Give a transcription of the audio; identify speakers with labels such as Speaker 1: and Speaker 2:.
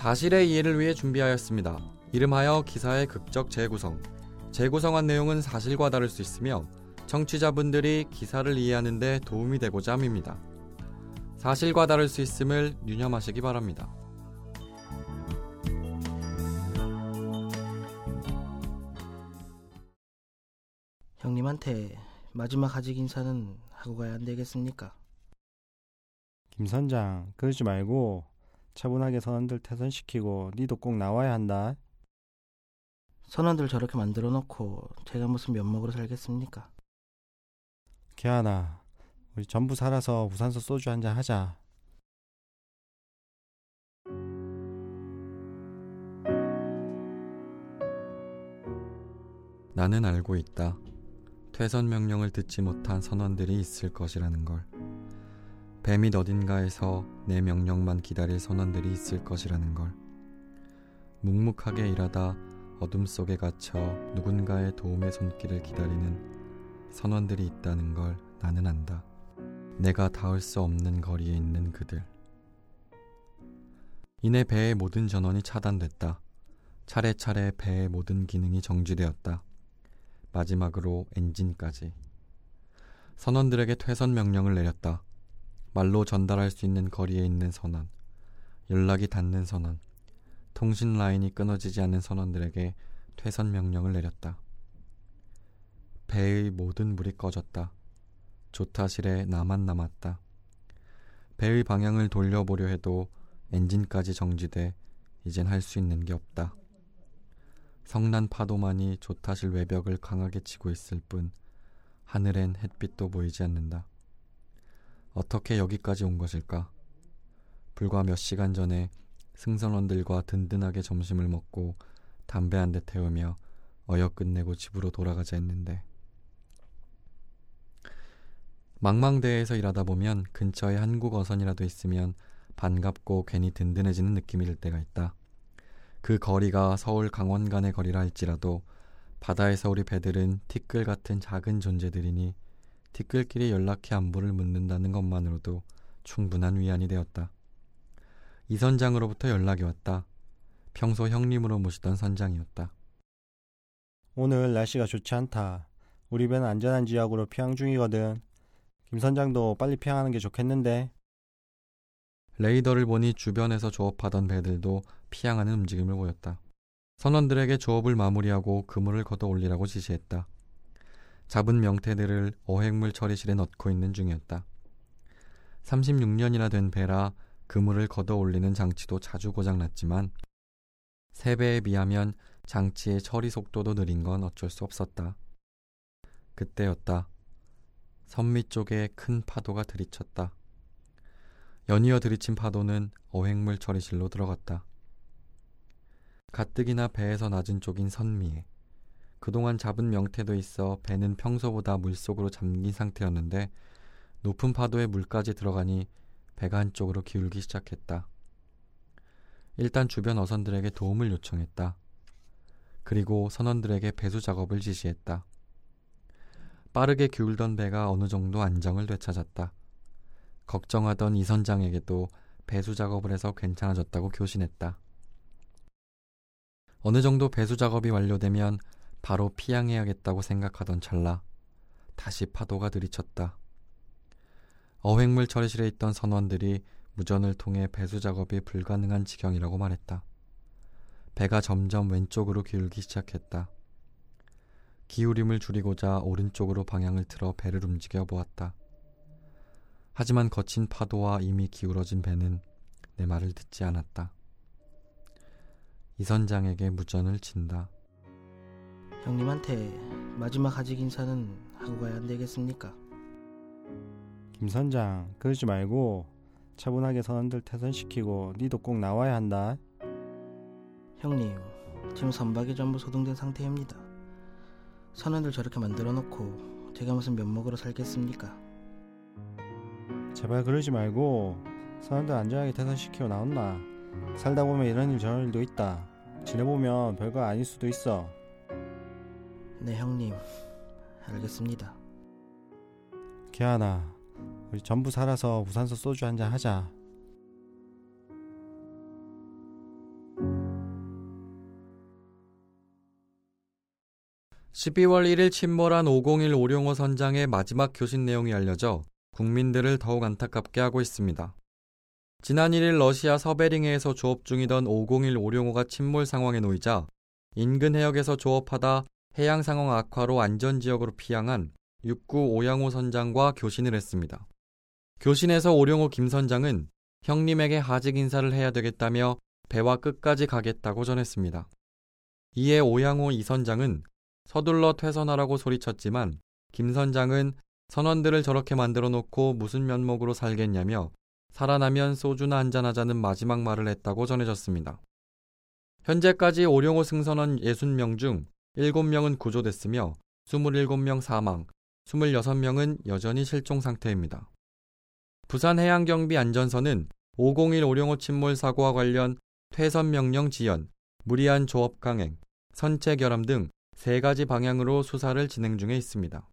Speaker 1: 사실의 이해를 위해 준비하였습니다. 이름하여 기사의 극적 재구성. 재구성한 내용은 사실과 다를 수 있으며 청취자분들이 기사를 이해하는 데 도움이 되고자 함입니다. 사실과 다를 수 있음을 유념하시기 바랍니다.
Speaker 2: 형님한테 마지막 하직 인사는 하고 가야 안 되겠습니까?
Speaker 3: 김 선장, 그러지 말고 차분하게 선원들 퇴선시키고 니도 꼭 나와야 한다.
Speaker 2: 선원들 저렇게 만들어 놓고 제가 무슨 면목으로 살겠습니까?
Speaker 3: 기아나, 우리 전부 살아서 우산서 소주 한잔 하자.
Speaker 1: 나는 알고 있다. 퇴선 명령을 듣지 못한 선원들이 있을 것이라는 걸. 뱀이 어딘가에서 내 명령만 기다릴 선원들이 있을 것이라는 걸. 묵묵하게 일하다 어둠 속에 갇혀 누군가의 도움의 손길을 기다리는 선원들이 있다는 걸 나는 안다. 내가 닿을 수 없는 거리에 있는 그들. 이내 배의 모든 전원이 차단됐다. 차례차례 배의 모든 기능이 정지되었다. 마지막으로 엔진까지. 선원들에게 퇴선 명령을 내렸다. 말로 전달할 수 있는 거리에 있는 선원, 연락이 닿는 선원, 통신 라인이 끊어지지 않는 선원들에게 퇴선 명령을 내렸다. 배의 모든 물이 꺼졌다. 조타실에 나만 남았다. 배의 방향을 돌려보려 해도 엔진까지 정지돼 이젠 할 수 있는 게 없다. 성난 파도만이 조타실 외벽을 강하게 치고 있을 뿐 하늘엔 햇빛도 보이지 않는다. 어떻게 여기까지 온 것일까? 불과 몇 시간 전에 승선원들과 든든하게 점심을 먹고 담배 한 대 태우며 어여 끝내고 집으로 돌아가자 했는데 망망대해에서 일하다 보면 근처에 한국 어선이라도 있으면 반갑고 괜히 든든해지는 느낌이 들 때가 있다. 그 거리가 서울 강원 간의 거리라 할지라도 바다에서 우리 배들은 티끌 같은 작은 존재들이니 티끌끼리 연락해 안부를 묻는다는 것만으로도 충분한 위안이 되었다. 이 선장으로부터 연락이 왔다. 평소 형님으로 모시던 선장이었다.
Speaker 3: 오늘 날씨가 좋지 않다. 우리 배는 안전한 지역으로 피항 중이거든. 김 선장도 빨리 피항하는 게 좋겠는데.
Speaker 1: 레이더를 보니 주변에서 조업하던 배들도 피항하는 움직임을 보였다. 선원들에게 조업을 마무리하고 그물을 걷어 올리라고 지시했다. 잡은 명태들을 어획물 처리실에 넣고 있는 중이었다. 36년이나 된 배라 그물을 걷어 올리는 장치도 자주 고장났지만 세 배에 비하면 장치의 처리 속도도 느린 건 어쩔 수 없었다. 그때였다. 선미 쪽에 큰 파도가 들이쳤다. 연이어 들이친 파도는 어획물 처리실로 들어갔다. 가뜩이나 배에서 낮은 쪽인 선미에 그동안 잡은 명태도 있어 배는 평소보다 물속으로 잠긴 상태였는데 높은 파도에 물까지 들어가니 배가 한쪽으로 기울기 시작했다. 일단 주변 어선들에게 도움을 요청했다. 그리고 선원들에게 배수 작업을 지시했다. 빠르게 기울던 배가 어느 정도 안정을 되찾았다. 걱정하던 이 선장에게도 배수 작업을 해서 괜찮아졌다고 교신했다. 어느 정도 배수 작업이 완료되면 바로 피항해야겠다고 생각하던 찰나 다시 파도가 들이쳤다. 어획물 처리실에 있던 선원들이 무전을 통해 배수 작업이 불가능한 지경이라고 말했다. 배가 점점 왼쪽으로 기울기 시작했다. 기울임을 줄이고자 오른쪽으로 방향을 틀어 배를 움직여 보았다. 하지만 거친 파도와 이미 기울어진 배는 내 말을 듣지 않았다. 이 선장에게 무전을 친다.
Speaker 2: 형님한테 마지막 하직 인사는 하고 가야 안 되겠습니까?
Speaker 3: 김 선장, 그러지 말고 차분하게 선원들 퇴선시키고 니도 꼭 나와야 한다.
Speaker 2: 형님, 지금 선박이 전부 소등된 상태입니다. 선원들 저렇게 만들어 놓고 제가 무슨 면목으로 살겠습니까?
Speaker 3: 제발 그러지 말고 선원들 안전하게 퇴선시키고 나온나. 살다 보면 이런 일 저런 일도 있다. 지내보면 별거 아닐 수도 있어.
Speaker 2: 네 형님. 알겠습니다.
Speaker 3: 기아나 우리 전부 살아서 우산서 소주 한잔 하자.
Speaker 1: (12월 1일) 침몰한 (501) 오룡호 선장의 마지막 교신 내용이 알려져 국민들을 더욱 안타깝게 하고 있습니다. 지난 1일 러시아 서베링해에서 조업 중이던 501 오룡호가 침몰 상황에 놓이자 인근 해역에서 조업하다 해양 상황 악화로 안전 지역으로 피항한 69 오양호 선장과 교신을 했습니다. 교신에서 오룡호 김 선장은 형님에게 하직 인사를 해야 되겠다며 배와 끝까지 가겠다고 전했습니다. 이에 오양호 이 선장은 서둘러 퇴선하라고 소리쳤지만 김 선장은 선원들을 저렇게 만들어 놓고 무슨 면목으로 살겠냐며 살아나면 소주나 한잔하자는 마지막 말을 했다고 전해졌습니다. 현재까지 오룡호 승선원 60명 중 7명은 구조됐으며 27명 사망, 26명은 여전히 실종 상태입니다. 부산해양경비 안전선은 501 오룡호 침몰 사고와 관련 퇴선 명령 지연, 무리한 조업 강행, 선체 결함 등 세 가지 방향으로 수사를 진행 중에 있습니다.